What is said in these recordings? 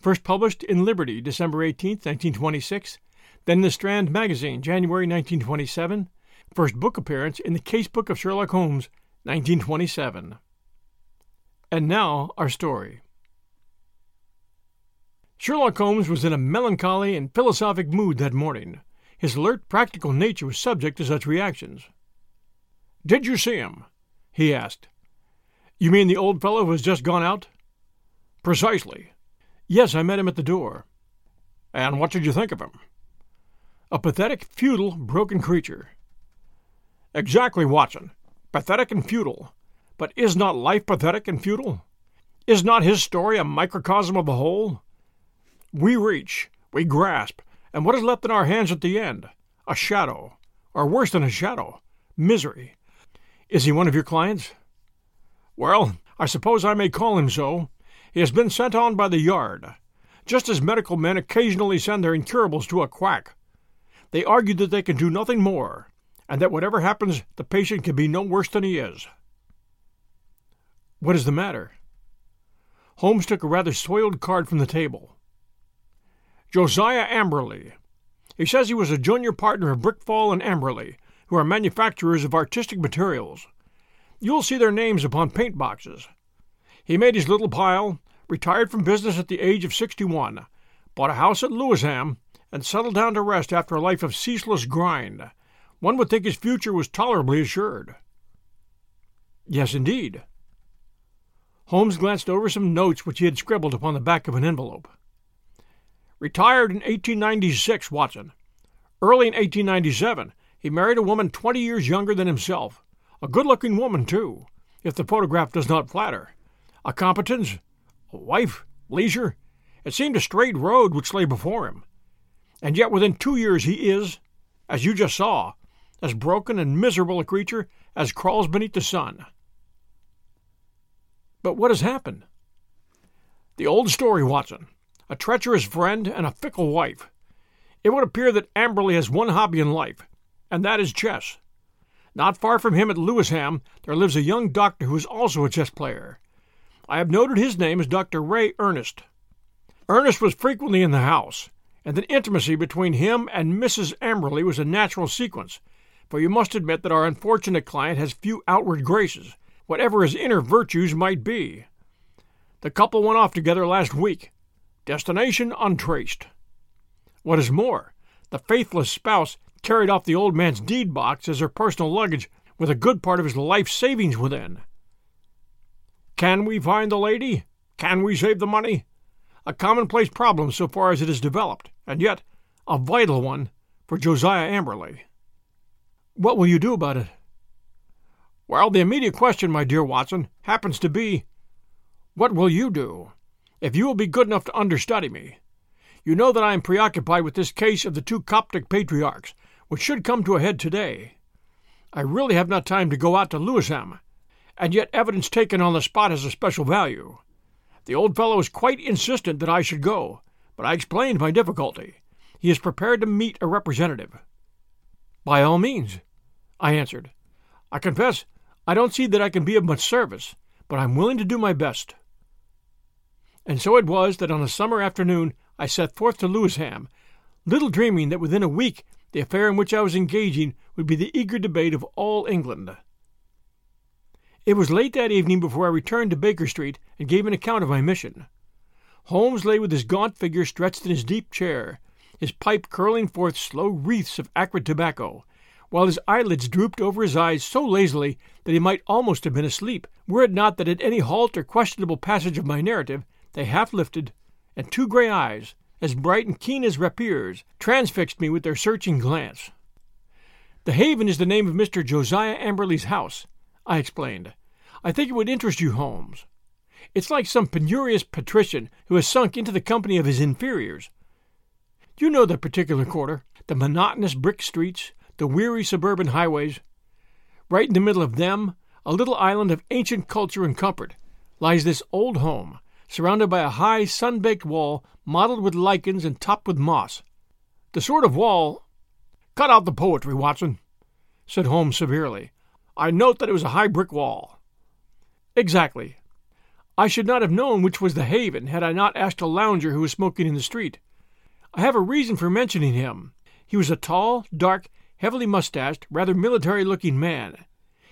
First published in Liberty, December 18, 1926, then the Strand Magazine, January 1927, first book appearance in the Casebook of Sherlock Holmes, 1927. And now, our story. Sherlock Holmes was in a melancholy and philosophic mood that morning. His alert, practical nature was subject to such reactions. Did you see him? he asked. You mean the old fellow who has just gone out? Precisely. Yes, I met him at the door. And what did you think of him? A pathetic, futile, broken creature. Exactly, Watson. Pathetic and futile. But is not life pathetic and futile? Is not his story a microcosm of the whole? We reach, we grasp, and what is left in our hands at the end? A shadow, or worse than a shadow, misery. Is he one of your clients? Well, I suppose I may call him so. He has been sent on by the yard, just as medical men occasionally send their incurables to a quack. They argue that they can do nothing more, and that whatever happens, the patient can be no worse than he is. What is the matter? Holmes took a rather soiled card from the table. Josiah Amberley. He says he was a junior partner of Brickfall and Amberley, who are manufacturers of artistic materials. You'll see their names upon paint boxes. He made his little pile, retired from business at the age of 61, bought a house at Lewisham, and settled down to rest after a life of ceaseless grind. One would think his future was tolerably assured. Yes, indeed. Holmes glanced over some notes which he had scribbled upon the back of an envelope. Retired in 1896, Watson. Early in 1897, he married a woman twenty years younger than himself. A good looking woman, too, if the photograph does not flatter a competence, a wife, leisure. It seemed a straight road which lay before him. And yet within two years he is, as you just saw, as broken and miserable a creature as crawls beneath the sun. But what has happened? The old story, Watson. A treacherous friend and a fickle wife. It would appear that Amberley has one hobby in life, and that is chess. Not far from him at Lewisham there lives a young doctor who is also a chess player. I have noted his name as Dr. Ray Ernest. Ernest was frequently in the house, and the intimacy between him and Mrs. Amberley was a natural sequence, for you must admit that our unfortunate client has few outward graces, whatever his inner virtues might be. The couple went off together last week. Destination untraced. What is more, the faithless spouse carried off the old man's deed box as her personal luggage with a good part of his life savings within. Can we find the lady? Can we save the money? A commonplace problem so far as it is developed, and yet a vital one for Josiah Amberley. What will you do about it? Well, the immediate question, my dear Watson, happens to be what will you do? If you will be good enough to understudy me. You know that I am preoccupied with this case of the two Coptic patriarchs, which should come to a head today. I really have not time to go out to Lewisham and yet evidence taken on the spot has a special value. The old fellow is quite insistent that I should go, but I explained my difficulty. He is prepared to meet a representative. By all means, I answered. I confess I don't see that I can be of much service, but I'm willing to do my best. And so it was that on a summer afternoon I set forth to Lewisham, little dreaming that within a week the affair in which I was engaging would be the eager debate of all England. It was late that evening before I returned to Baker Street and gave an account of my mission. Holmes lay with his gaunt figure stretched in his deep chair, his pipe curling forth slow wreaths of acrid tobacco, while his eyelids drooped over his eyes so lazily that he might almost have been asleep, were it not that at any halt or questionable passage of my narrative they half lifted, and two gray eyes, as bright and keen as rapiers, transfixed me with their searching glance. The Haven is the name of Mr. Josiah Amberley's house, I explained. I think it would interest you, Holmes. It's like some penurious patrician who has sunk into the company of his inferiors. You know the particular quarter, the monotonous brick streets, the weary suburban highways. Right in the middle of them, a little island of ancient culture and comfort, lies this old home, surrounded by a high, sun baked wall mottled with lichens and topped with moss. The sort of wall. Cut out the poetry, Watson, said Holmes severely. I note that it was a high brick wall. Exactly. I should not have known which was the Haven had I not asked a lounger who was smoking in the street. I have a reason for mentioning him. He was a tall, dark, heavily mustached, rather military looking man.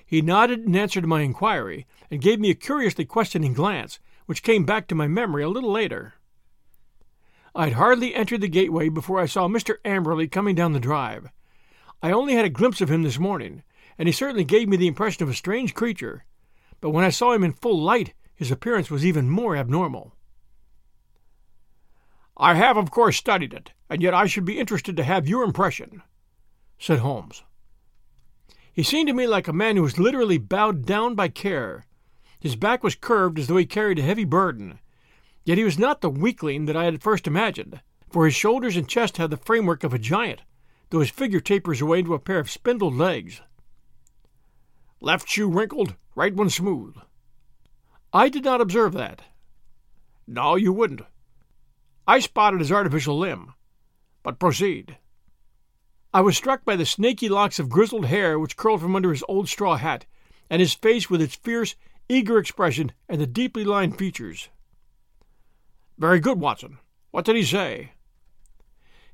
He nodded in answer to my inquiry, and gave me a curiously questioning glance, which came back to my memory a little later. I had hardly entered the gateway before I saw Mr. Amberley coming down the drive. I only had a glimpse of him this morning, and he certainly gave me the impression of a strange creature, but when I saw him in full light, his appearance was even more abnormal. I have, of course, studied it, and yet I should be interested to have your impression, said Holmes. He seemed to me like a man who was literally bowed down by care. His back was curved as though he carried a heavy burden. Yet he was not the weakling that I had at first imagined, for his shoulders and chest had the framework of a giant, though his figure tapers away into a pair of spindled legs. Left shoe wrinkled, right one smooth. I did not observe that. No, you wouldn't. I spotted his artificial limb. But proceed. I was struck by the snaky locks of grizzled hair which curled from under his old straw hat, and his face with its fierce, eager expression and the deeply lined features. Very good, Watson. What did he say?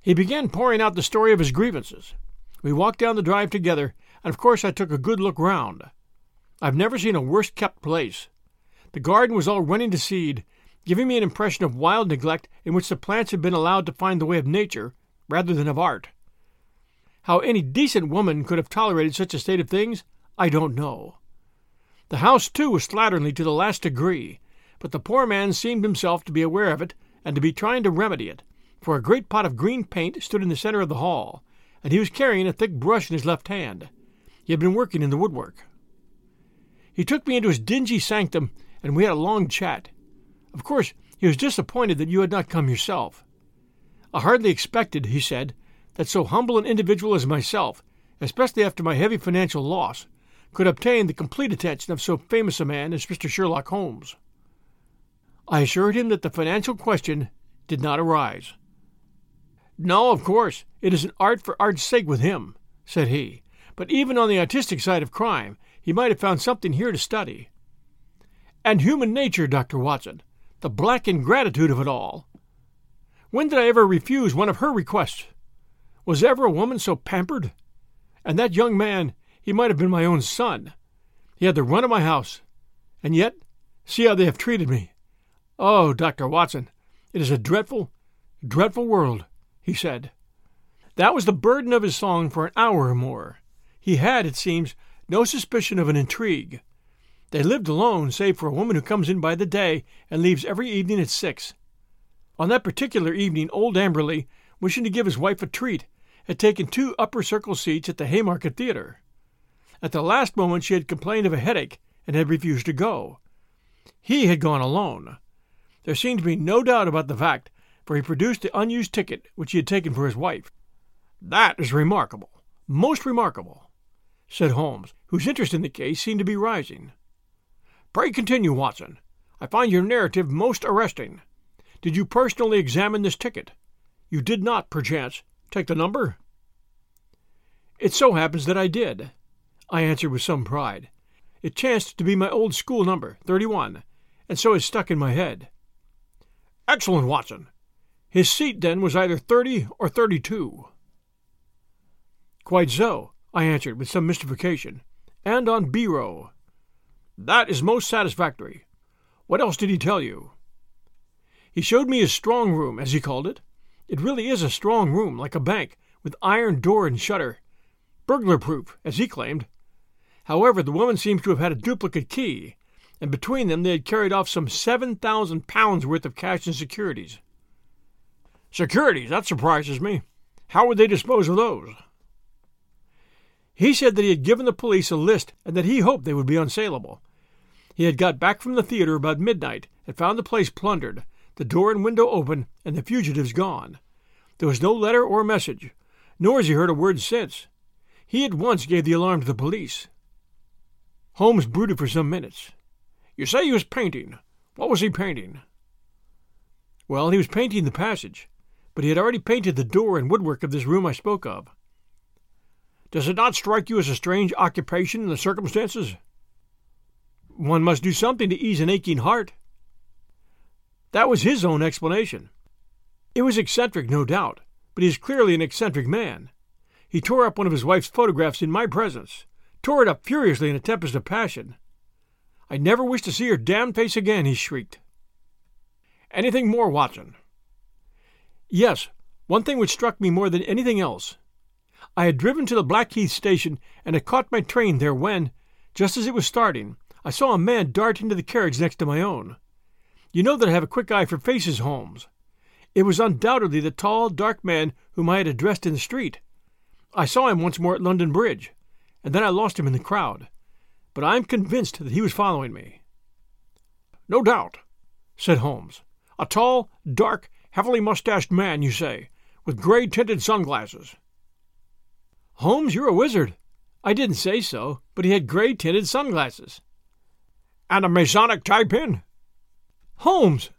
He began pouring out the story of his grievances. We walked down the drive together, and of course I took a good look round. I've never seen a worse kept place. The garden was all running to seed, giving me an impression of wild neglect in which the plants had been allowed to find the way of nature rather than of art. How any decent woman could have tolerated such a state of things, I don't know. The house, too, was slatternly to the last degree, but the poor man seemed himself to be aware of it and to be trying to remedy it, for a great pot of green paint stood in the center of the hall, and he was carrying a thick brush in his left hand. He had been working in the woodwork. He took me into his dingy sanctum, and we had a long chat. Of course, he was disappointed that you had not come yourself. I hardly expected, he said, that so humble an individual as myself, especially after my heavy financial loss, could obtain the complete attention of so famous a man as Mr. Sherlock Holmes. I assured him that the financial question did not arise. No, of course, it is an art for art's sake with him, said he, but even on the artistic side of crime, he might have found something here to study. And human nature, Dr. Watson, the black ingratitude of it all. When did I ever refuse one of her requests? Was ever a woman so pampered? And that young man, he might have been my own son. He had the run of my house. And yet, see how they have treated me. Oh, Dr. Watson, it is a dreadful, dreadful world, he said. That was the burden of his song for an hour or more. He had, it seems, no suspicion of an intrigue. They lived alone, save for a woman who comes in by the day and leaves every evening at six. On that particular evening, old Amberley, wishing to give his wife a treat, had taken two upper circle seats at the Haymarket Theatre. At the last moment, she had complained of a headache and had refused to go. He had gone alone. There seemed to be no doubt about the fact, for he produced the unused ticket which he had taken for his wife. That is remarkable, most remarkable said Holmes, whose interest in the case seemed to be rising. Pray continue, Watson. I find your narrative most arresting. Did you personally examine this ticket? You did not, perchance, take the number? It so happens that I did, I answered with some pride. It chanced to be my old school number, 31, and so it stuck in my head. Excellent, Watson. His seat, then, was either 30 or 32. Quite so. I answered with some mystification, and on B row. That is most satisfactory. What else did he tell you? He showed me his strong room, as he called it. It really is a strong room, like a bank, with iron door and shutter. Burglar proof, as he claimed. However, the woman seems to have had a duplicate key, and between them they had carried off some seven thousand pounds worth of cash and securities. Securities? That surprises me. How would they dispose of those? He said that he had given the police a list and that he hoped they would be unsaleable. He had got back from the theater about midnight and found the place plundered, the door and window open, and the fugitives gone. There was no letter or message, nor has he heard a word since. He at once gave the alarm to the police. Holmes brooded for some minutes. You say he was painting. What was he painting? Well, he was painting the passage, but he had already painted the door and woodwork of this room I spoke of. Does it not strike you as a strange occupation in the circumstances? One must do something to ease an aching heart. That was his own explanation. It was eccentric, no doubt, but he is clearly an eccentric man. He tore up one of his wife's photographs in my presence, tore it up furiously in a tempest of passion. I never wish to see her damned face again, he shrieked. Anything more, Watson? Yes, one thing which struck me more than anything else. I had driven to the Blackheath station and had caught my train there when, just as it was starting, I saw a man dart into the carriage next to my own. You know that I have a quick eye for faces, Holmes. It was undoubtedly the tall, dark man whom I had addressed in the street. I saw him once more at London Bridge, and then I lost him in the crowd. But I am convinced that he was following me. No doubt, said Holmes. A tall, dark, heavily mustached man, you say, with gray tinted sunglasses. Holmes, you're a wizard. I didn't say so, but he had gray tinted sunglasses. And a Masonic tie pin? Holmes!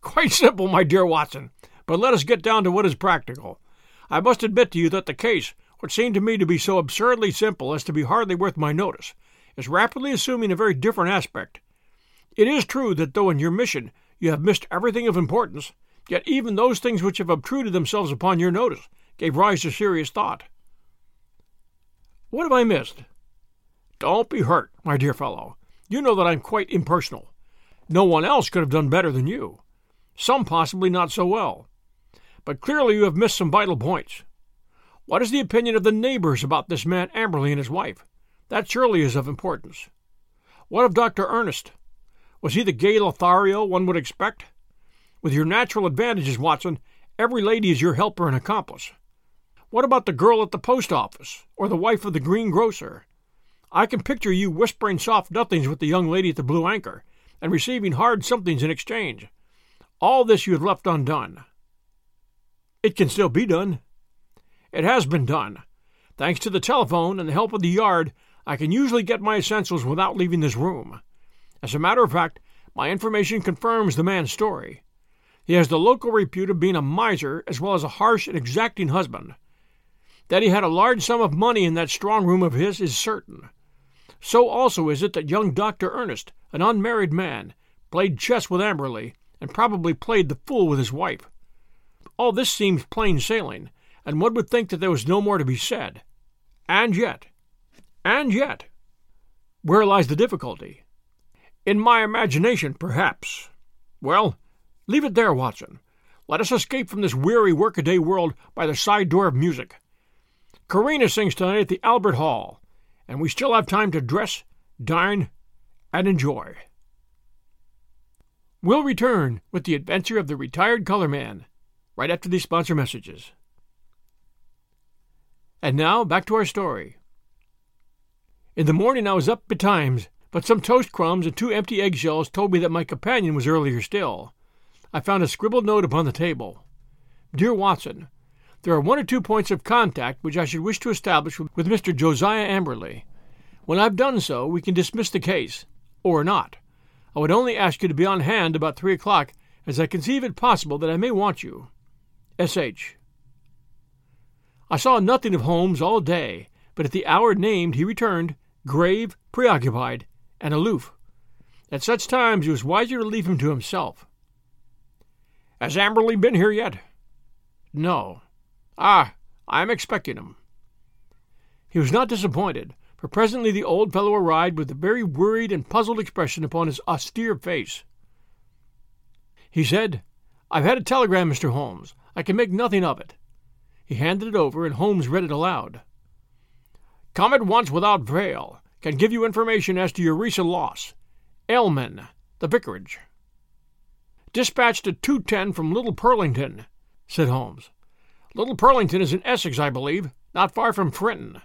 Quite simple, my dear Watson, but let us get down to what is practical. I must admit to you that the case, which seemed to me to be so absurdly simple as to be hardly worth my notice, is rapidly assuming a very different aspect. It is true that though in your mission you have missed everything of importance, yet even those things which have obtruded themselves upon your notice gave rise to serious thought. What have I missed? Don't be hurt, my dear fellow. You know that I'm quite impersonal. No one else could have done better than you. Some possibly not so well. But clearly you have missed some vital points. What is the opinion of the neighbors about this man Amberley and his wife? That surely is of importance. What of Dr. Ernest? Was he the gay Lothario one would expect? With your natural advantages, Watson, every lady is your helper and accomplice. What about the girl at the post office, or the wife of the greengrocer? I can picture you whispering soft nothings with the young lady at the Blue Anchor, and receiving hard somethings in exchange. All this you have left undone. It can still be done. It has been done. Thanks to the telephone and the help of the yard, I can usually get my essentials without leaving this room. As a matter of fact, my information confirms the man's story. He has the local repute of being a miser as well as a harsh and exacting husband. That he had a large sum of money in that strong room of his is certain. So also is it that young Dr. Ernest, an unmarried man, played chess with Amberley, and probably played the fool with his wife. All this seems plain sailing, and one would think that there was no more to be said. And yet, and yet, where lies the difficulty? In my imagination, perhaps. Well, leave it there, Watson. Let us escape from this weary workaday world by the side door of music. Carina sings tonight at the Albert Hall, and we still have time to dress, dine, and enjoy. We'll return with the adventure of the retired color man right after these sponsor messages. And now back to our story. In the morning I was up betimes, but some toast crumbs and two empty eggshells told me that my companion was earlier still. I found a scribbled note upon the table. Dear Watson, there are one or two points of contact which I should wish to establish with Mr. Josiah Amberley. When I've done so, we can dismiss the case, or not. I would only ask you to be on hand about three o'clock, as I conceive it possible that I may want you. S.H. I saw nothing of Holmes all day, but at the hour named he returned, grave, preoccupied, and aloof. At such times it was wiser to leave him to himself. Has Amberley been here yet? No. Ah, I am expecting him. He was not disappointed, for presently the old fellow arrived with a very worried and puzzled expression upon his austere face. He said, I've had a telegram, Mr. Holmes. I can make nothing of it. He handed it over, and Holmes read it aloud. Come at once without fail. Can give you information as to your recent loss. Elman, the vicarage. Dispatched at 210 from Little Purlington, said Holmes. Little Purlington is in Essex, I believe, not far from Frinton.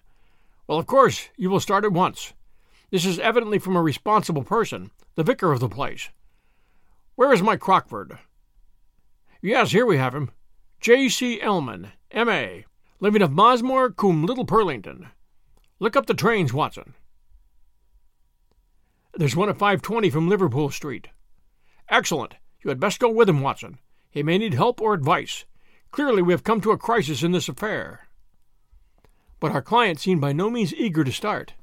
Well, of course, you will start at once. This is evidently from a responsible person, the vicar of the place. Where is my Crockford? Yes, here we have him. J. C. Elman, M.A., living of Mossmoor cum Little Purlington. Look up the trains, Watson. There's one at 520 from Liverpool Street. Excellent. You had best go with him, Watson. He may need help or advice. Clearly, we have come to a crisis in this affair. But our client seemed by no means eager to start.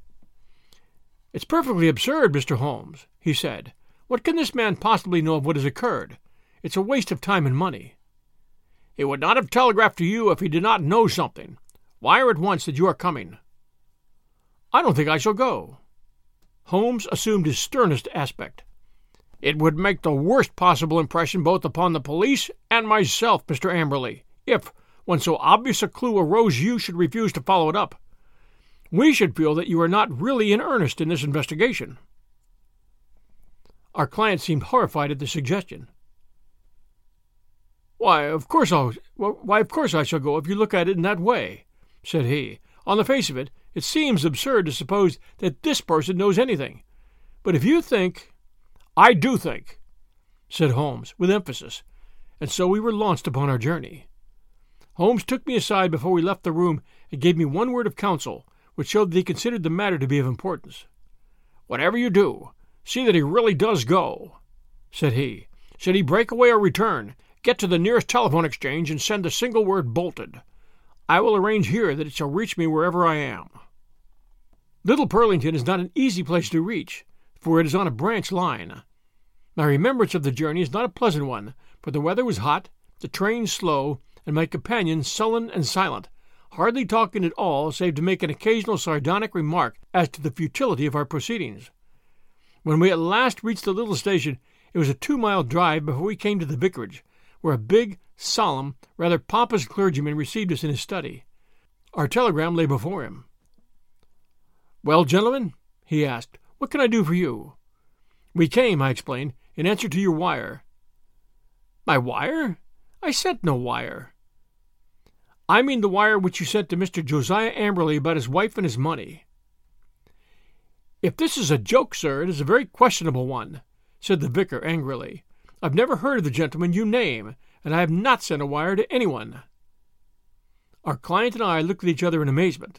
It's perfectly absurd, Mr. Holmes, he said. What can this man possibly know of what has occurred? It's a waste of time and money. He would not have telegraphed to you if he did not know something. Wire at once that you are coming. I don't think I shall go. Holmes assumed his sternest aspect. It would make the worst possible impression both upon the police and myself, Mr. Amberley, if, when so obvious a clue arose, you should refuse to follow it up. We should feel that you are not really in earnest in this investigation. Our client seemed horrified at the suggestion. Why, of course I'll. Why, of course I shall go if you look at it in that way," said he. "On the face of it, it seems absurd to suppose that this person knows anything. But if you think I do think, said Holmes, with emphasis, and so we were launched upon our journey. Holmes took me aside before we left the room and gave me one word of counsel, which showed that he considered the matter to be of importance. Whatever you do, see that he really does go, said he. Should he break away or return, get to the nearest telephone exchange and send the single word bolted. I will arrange here that it shall reach me wherever I am. Little Purlington is not an easy place to reach, for it is on a branch line. My remembrance of the journey is not a pleasant one, for the weather was hot, the train slow, and my companion sullen and silent, hardly talking at all save to make an occasional sardonic remark as to the futility of our proceedings. When we at last reached the little station, it was a two mile drive before we came to the vicarage, where a big, solemn, rather pompous clergyman received us in his study. Our telegram lay before him. Well, gentlemen, he asked, what can I do for you? We came, I explained, in answer to your wire. My wire? I sent no wire. I mean the wire which you sent to Mr. Josiah Amberley about his wife and his money. If this is a joke, sir, it is a very questionable one, said the vicar angrily. I've never heard of the gentleman you name, and I have not sent a wire to anyone. Our client and I looked at each other in amazement.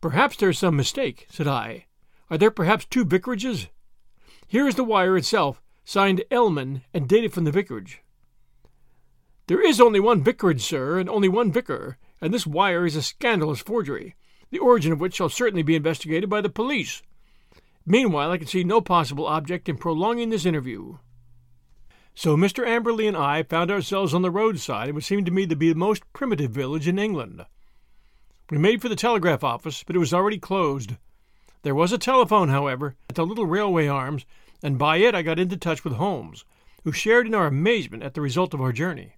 Perhaps there is some mistake, said I. Are there perhaps two vicarages? Here is the wire itself, signed Elman and dated from the vicarage. There is only one vicarage, sir, and only one vicar, and this wire is a scandalous forgery, the origin of which shall certainly be investigated by the police. Meanwhile, I can see no possible object in prolonging this interview. So Mr. Amberley and I found ourselves on the roadside in what seemed to me to be the most primitive village in England. We made for the telegraph office, but it was already closed. There was a telephone, however, at the little railway arms, and by it I got into touch with Holmes, who shared in our amazement at the result of our journey.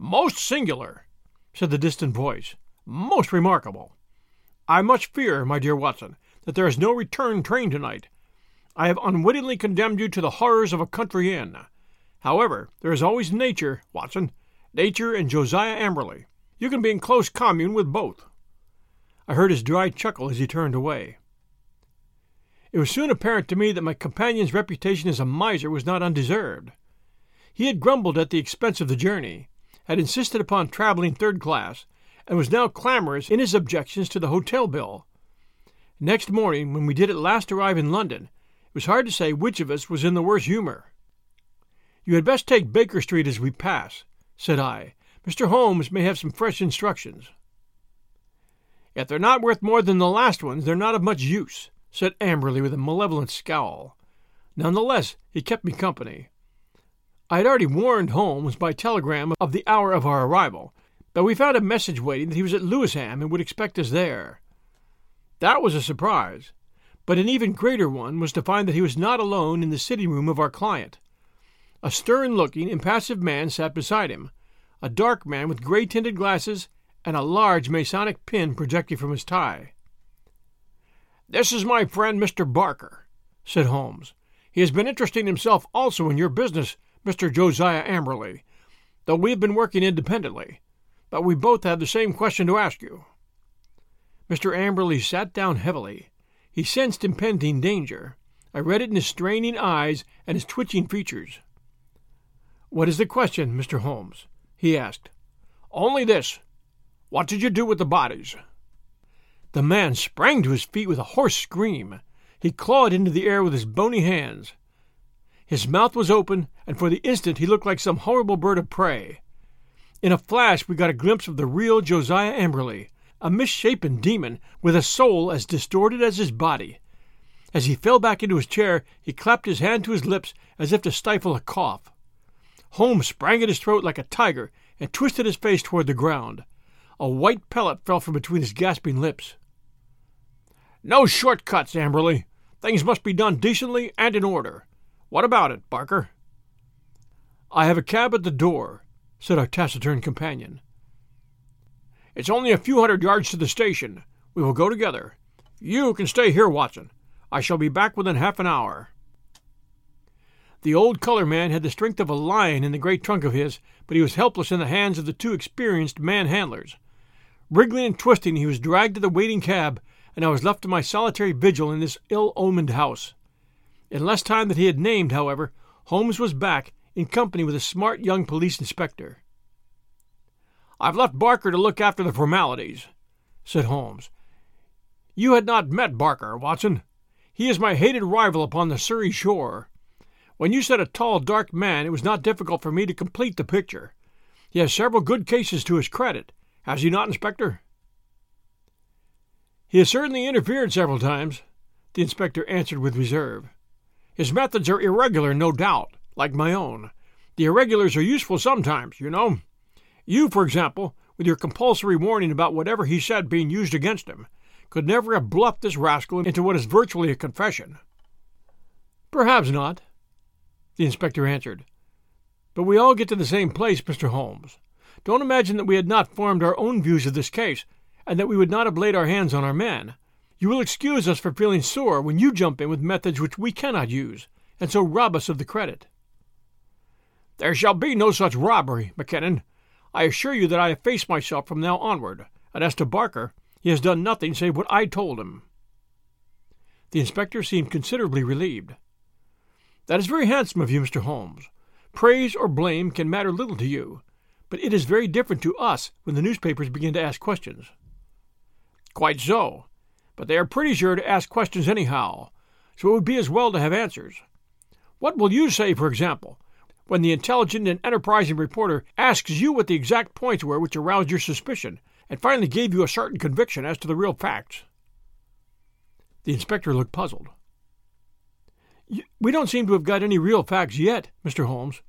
Most singular, said the distant voice. Most remarkable. I much fear, my dear Watson, that there is no return train tonight. I have unwittingly condemned you to the horrors of a country inn. However, there is always nature, Watson, nature and Josiah Amberley. You can be in close commune with both. I heard his dry chuckle as he turned away. It was soon apparent to me that my companion's reputation as a miser was not undeserved. He had grumbled at the expense of the journey, had insisted upon traveling third class, and was now clamorous in his objections to the hotel bill. Next morning, when we did at last arrive in London, it was hard to say which of us was in the worse humor. You had best take Baker Street as we pass, said I. Mr. Holmes may have some fresh instructions. If they're not worth more than the last ones, they're not of much use, said Amberley with a malevolent scowl. None the less, he kept me company. I had already warned Holmes by telegram of the hour of our arrival, but we found a message waiting that he was at Lewisham and would expect us there. That was a surprise, but an even greater one was to find that he was not alone in the sitting room of our client. A stern looking, impassive man sat beside him, a dark man with gray tinted glasses and a large Masonic pin projecting from his tie. This is my friend Mr. Barker, said Holmes. He has been interesting himself also in your business, Mr. Josiah Amberley, though we have been working independently. But we both have the same question to ask you. Mr. Amberley sat down heavily. He sensed impending danger. I read it in his straining eyes and his twitching features. What is the question, Mr. Holmes? he asked. Only this. What did you do with the bodies? The man sprang to his feet with a hoarse scream. He clawed into the air with his bony hands. His mouth was open, and for the instant he looked like some horrible bird of prey. In a flash we got a glimpse of the real Josiah Amberley, a misshapen demon with a soul as distorted as his body. As he fell back into his chair, he clapped his hand to his lips as if to stifle a cough. Holmes sprang at his throat like a tiger and twisted his face toward the ground. A white pellet fell from between his gasping lips. No short cuts, Amberley. Things must be done decently and in order. What about it, Barker? I have a cab at the door, said our taciturn companion. It's only a few hundred yards to the station. We will go together. You can stay here, Watson. I shall be back within half an hour. The old color man had the strength of a lion in the great trunk of his, but he was helpless in the hands of the two experienced man handlers. Wriggling and twisting, he was dragged to the waiting cab, and I was left to my solitary vigil in this ill omened house. In less time than he had named, however, Holmes was back in company with a smart young police inspector. I've left Barker to look after the formalities, said Holmes. You had not met Barker, Watson. He is my hated rival upon the Surrey shore. When you said a tall, dark man, it was not difficult for me to complete the picture. He has several good cases to his credit, has he not, Inspector? He has certainly interfered several times, the inspector answered with reserve. His methods are irregular, no doubt, like my own. The irregulars are useful sometimes, you know. You, for example, with your compulsory warning about whatever he said being used against him, could never have bluffed this rascal into what is virtually a confession. Perhaps not, the inspector answered. But we all get to the same place, Mr. Holmes. Don't imagine that we had not formed our own views of this case and that we would not have laid our hands on our man. You will excuse us for feeling sore when you jump in with methods which we cannot use, and so rob us of the credit. There shall be no such robbery, McKinnon. I assure you that I efface myself from now onward, and as to Barker, he has done nothing save what I told him. The inspector seemed considerably relieved. That is very handsome of you, Mr. Holmes. Praise or blame can matter little to you, but it is very different to us when the newspapers begin to ask questions. Quite so. But they are pretty sure to ask questions anyhow, so it would be as well to have answers. What will you say, for example, when the intelligent and enterprising reporter asks you what the exact points were which aroused your suspicion and finally gave you a certain conviction as to the real facts? The inspector looked puzzled. We don't seem to have got any real facts yet, Mr. Holmes.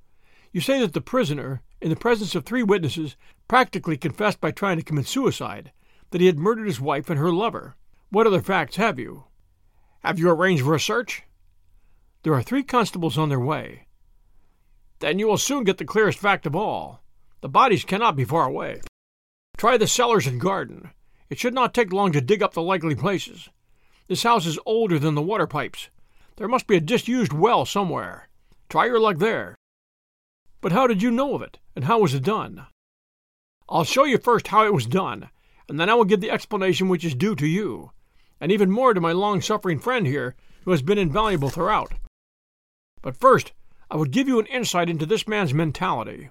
You say that the prisoner, in the presence of three witnesses, practically confessed by trying to commit suicide, that he had murdered his wife and her lover. What other facts have you? Have you arranged for a search? There are three constables on their way. Then you will soon get the clearest fact of all. The bodies cannot be far away. Try the cellars and garden. It should not take long to dig up the likely places. This house is older than the water pipes. There must be a disused well somewhere. Try your luck there. But how did you know of it, and how was it done? I'll show you first how it was done, and then I will give the explanation which is due to you, and even more to my long suffering friend here, who has been invaluable throughout. But first, I would give you an insight into this man's mentality.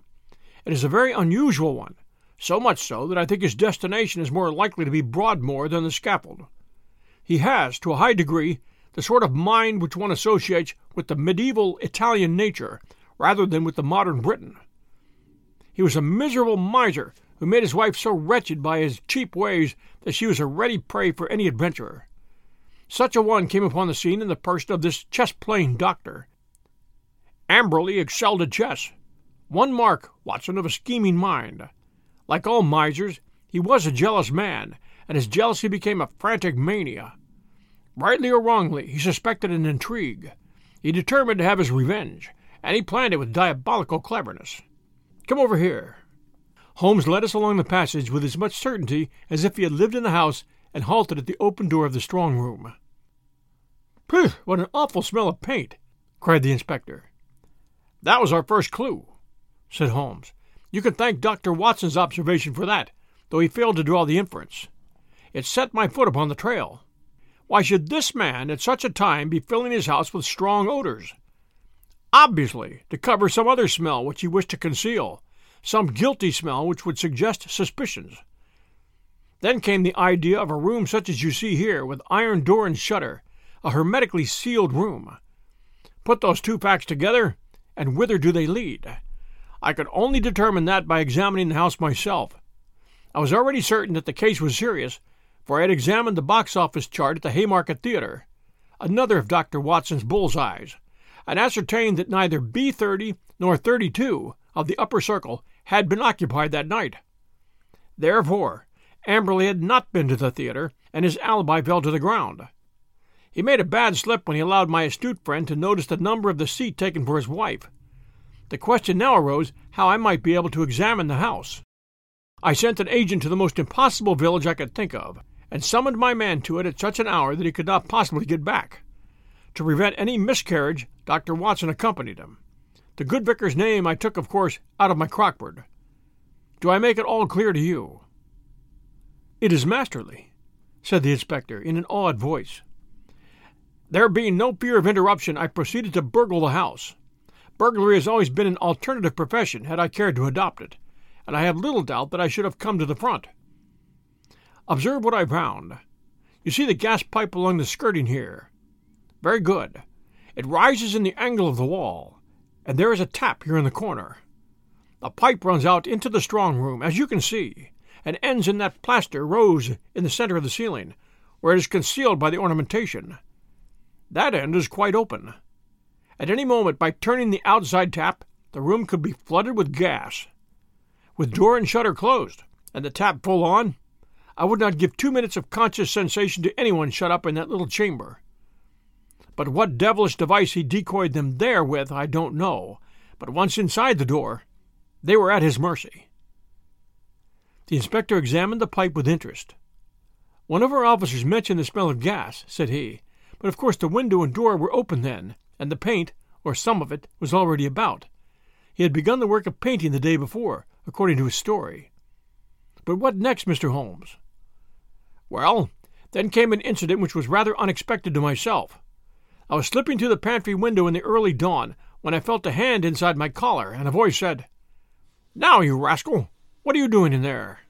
It is a very unusual one, so much so that I think his destination is more likely to be Broadmoor than the scaffold. He has, to a high degree, the sort of mind which one associates with the medieval Italian nature rather than with the modern Briton. He was a miserable miser who made his wife so wretched by his cheap ways that she was a ready prey for any adventurer. Such a one came upon the scene in the person of this chess playing doctor. Amberley excelled at chess. One mark, Watson, of a scheming mind. Like all misers, he was a jealous man, and his jealousy became a frantic mania. Rightly or wrongly, he suspected an intrigue. He determined to have his revenge, and he planned it with diabolical cleverness. Come over here. Holmes led us along the passage with as much certainty as if he had lived in the house and halted at the open door of the strong room. Phew, what an awful smell of paint! cried the inspector. That was our first clue, said Holmes. You can thank Dr. Watson's observation for that, though he failed to draw the inference. It set my foot upon the trail. Why should this man at such a time be filling his house with strong odors? Obviously, to cover some other smell which he wished to conceal, some guilty smell which would suggest suspicions. Then came the idea of a room such as you see here, with iron door and shutter, a hermetically sealed room. Put those two facts together, and whither do they lead? I could only determine that by examining the house myself. I was already certain that the case was serious, for I had examined the box office chart at the Haymarket Theatre, another of Dr. Watson's bull's eyes, and ascertained that neither B 30 nor 32 of the upper circle had been occupied that night. Therefore, Amberley had not been to the theatre, and his alibi fell to the ground. He made a bad slip when he allowed my astute friend to notice the number of the seat taken for his wife. The question now arose how I might be able to examine the house. I sent an agent to the most impossible village I could think of, and summoned my man to it at such an hour that he could not possibly get back. To prevent any miscarriage, Dr. Watson accompanied him. The good vicar's name I took, of course, out of my crockford. Do I make it all clear to you? It is masterly, said the inspector in an awed voice. There being no fear of interruption, I proceeded to burgle the house. Burglary has always been an alternative profession had I cared to adopt it, and I have little doubt that I should have come to the front. Observe what I found. You see the gas pipe along the skirting here. Very good. It rises in the angle of the wall, and there is a tap here in the corner. The pipe runs out into the strong room, as you can see, and ends in that plaster rose in the center of the ceiling, where it is concealed by the ornamentation. That end is quite open. At any moment, by turning the outside tap, the room could be flooded with gas. With door and shutter closed, and the tap full on, I would not give two minutes of conscious sensation to anyone shut up in that little chamber. But what devilish device he decoyed them there with, I don't know. But once inside the door, they were at his mercy. The inspector examined the pipe with interest. One of our officers mentioned the smell of gas, said he, but of course the window and door were open then, and the paint, or some of it, was already about. He had begun the work of painting the day before, according to his story. But what next, Mr. Holmes? Well, then came an incident which was rather unexpected to myself. I was slipping through the pantry window in the early dawn when I felt a hand inside my collar, and a voice said, Now, you rascal, what are you doing in there?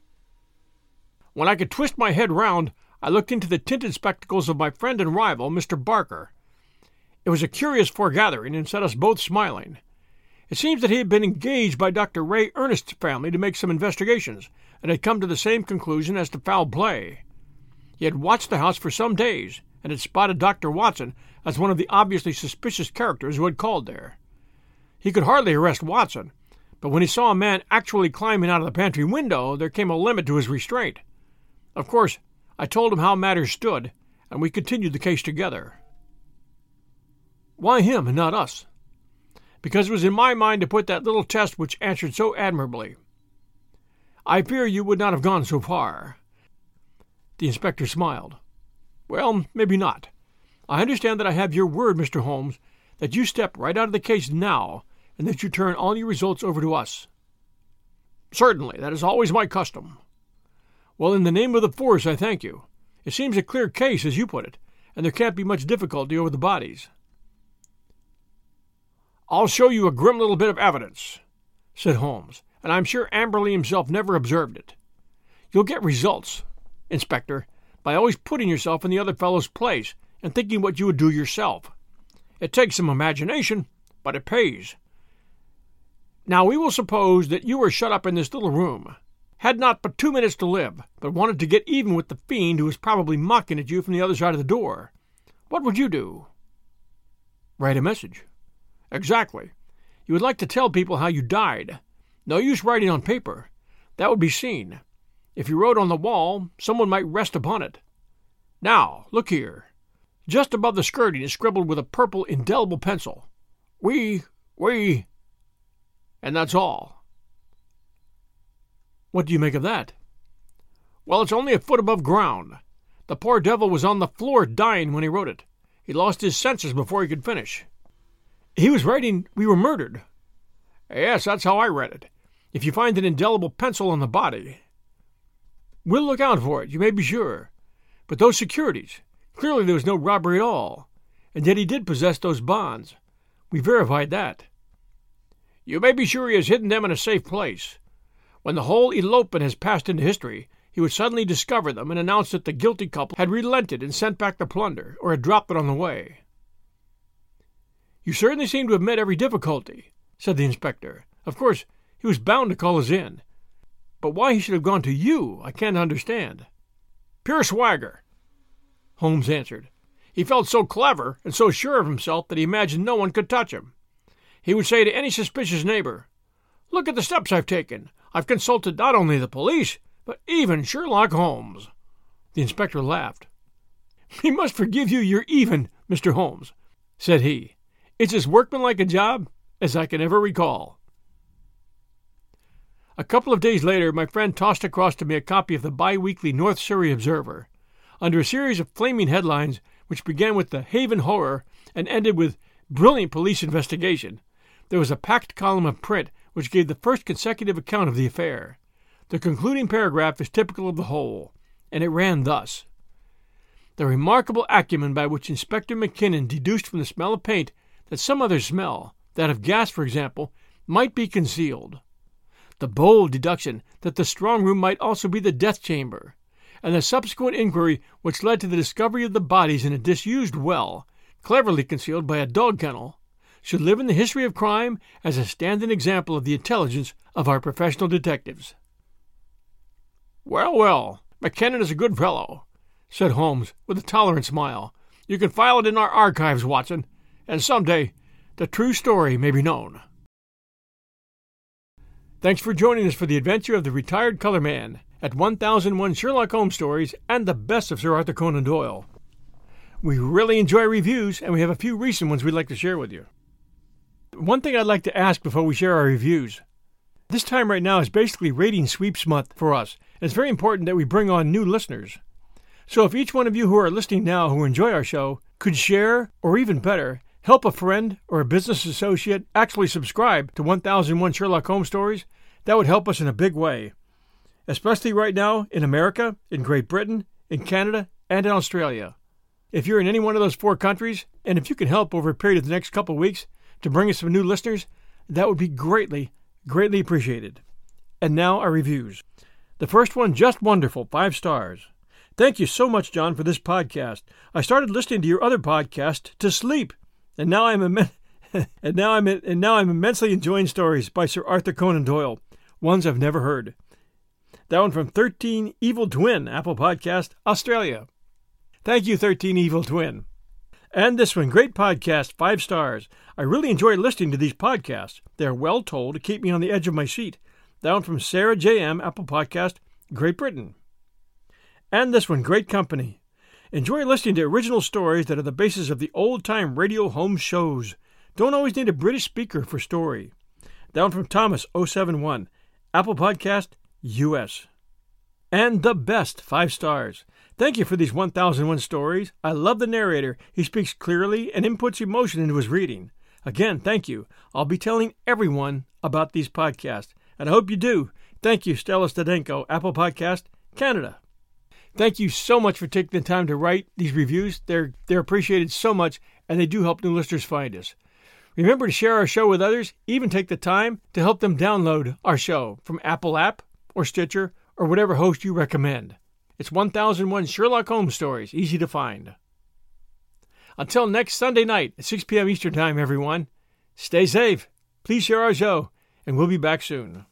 When I could twist my head round, I looked into the tinted spectacles of my friend and rival, Mr. Barker. It was a curious foregathering, and set us both smiling. It seems that he had been engaged by Dr. Ray Ernest's family to make some investigations, and had come to the same conclusion as to foul play. He had watched the house for some days, and had spotted Dr. Watson as one of the obviously suspicious characters who had called there. He could hardly arrest Watson, but when he saw a man actually climbing out of the pantry window, there came a limit to his restraint. Of course, I told him how matters stood, and we continued the case together. Why him and not us? Because it was in my mind to put that little test which answered so admirably. I fear you would not have gone so far. The inspector smiled. Well, maybe not. I understand that I have your word, Mr. Holmes, that you step right out of the case now, and that you turn all your results over to us. Certainly, that is always my custom. Well, in the name of the force, I thank you. It seems a clear case, as you put it, and there can't be much difficulty over the bodies. I'll show you a grim little bit of evidence, said Holmes, and I'm sure Amberley himself never observed it. You'll get results, Inspector, by always putting yourself in the other fellow's place and thinking what you would do yourself. It takes some imagination, but it pays. Now we will suppose that you were shut up in this little room, had not but two minutes to live, but wanted to get even with the fiend who was probably mocking at you from the other side of the door. What would you do? Write a message. Exactly. You would like to tell people how you died. No use writing on paper. That would be seen. If you wrote on the wall, someone might rest upon it. Now, look here. Just above the skirting is scribbled with a purple indelible pencil. We, we, and that's all. What do you make of that? Well, it's only a foot above ground. The poor devil was on the floor dying when he wrote it. He lost his senses before he could finish. He was writing, We were murdered. Yes, that's how I read it. If you find an indelible pencil on the body. We'll look out for it, you may be sure. But those securities, clearly there was no robbery at all. And yet he did possess those bonds. We verified that. You may be sure he has hidden them in a safe place. When the whole elopement has passed into history, he would suddenly discover them and announce that the guilty couple had relented and sent back the plunder, or had dropped it on the way. You certainly seem to have met every difficulty, said the inspector. Of course, he was bound to call us in. But why he should have gone to you, I can't understand. Pure swagger, Holmes answered. He felt so clever and so sure of himself that he imagined no one could touch him. He would say to any suspicious neighbor, Look at the steps I've taken. I've consulted not only the police, but even Sherlock Holmes. The inspector laughed. He must forgive you your even, Mr. Holmes, said he. It's as workmanlike a job as I can ever recall. A couple of days later, my friend tossed across to me a copy of the bi weekly North Surrey Observer. Under a series of flaming headlines, which began with the Haven Horror and ended with Brilliant Police Investigation, there was a packed column of print which gave the first consecutive account of the affair. The concluding paragraph is typical of the whole, and it ran thus The remarkable acumen by which Inspector Mackinnon deduced from the smell of paint that some other smell, that of gas, for example, might be concealed. The bold deduction that the strong room might also be the death chamber, and the subsequent inquiry which led to the discovery of the bodies in a disused well, cleverly concealed by a dog kennel, should live in the history of crime as a standing example of the intelligence of our professional detectives. Well, well, Mackinnon is a good fellow, said Holmes with a tolerant smile. You can file it in our archives, Watson and some day the true story may be known. Thanks for joining us for the adventure of the retired color man at 1001 Sherlock Holmes stories and the best of Sir Arthur Conan Doyle. We really enjoy reviews, and we have a few recent ones we'd like to share with you. One thing I'd like to ask before we share our reviews this time right now is basically rating sweeps month for us, and it's very important that we bring on new listeners. So if each one of you who are listening now who enjoy our show could share, or even better, help a friend or a business associate actually subscribe to 1001 Sherlock Holmes stories, that would help us in a big way. Especially right now in America, in Great Britain, in Canada, and in Australia. If you're in any one of those four countries, and if you can help over a period of the next couple of weeks to bring us some new listeners, that would be greatly, greatly appreciated. And now our reviews. The first one, just wonderful, five stars. Thank you so much, John, for this podcast. I started listening to your other podcast to sleep and now I'm Im- and now I'm and now I'm immensely enjoying stories by Sir Arthur Conan Doyle, ones I've never heard. That one from 13 Evil Twin, Apple Podcast, Australia. Thank you, 13 Evil Twin. And this one, great podcast, five stars. I really enjoy listening to these podcasts. They're well told to keep me on the edge of my seat. That one from Sarah JM, Apple Podcast, Great Britain. And this one, great company. Enjoy listening to original stories that are the basis of the old time radio home shows. Don't always need a British speaker for story. Down from Thomas 071, Apple Podcast, US. And the best, five stars. Thank you for these 1001 stories. I love the narrator. He speaks clearly and inputs emotion into his reading. Again, thank you. I'll be telling everyone about these podcasts, and I hope you do. Thank you, Stella Stadenko, Apple Podcast, Canada. Thank you so much for taking the time to write these reviews. They're they're appreciated so much and they do help new listeners find us. Remember to share our show with others, even take the time to help them download our show from Apple app or Stitcher or whatever host you recommend. It's 1001 Sherlock Holmes stories, easy to find. Until next Sunday night at 6 p.m. Eastern Time, everyone, stay safe, please share our show, and we'll be back soon.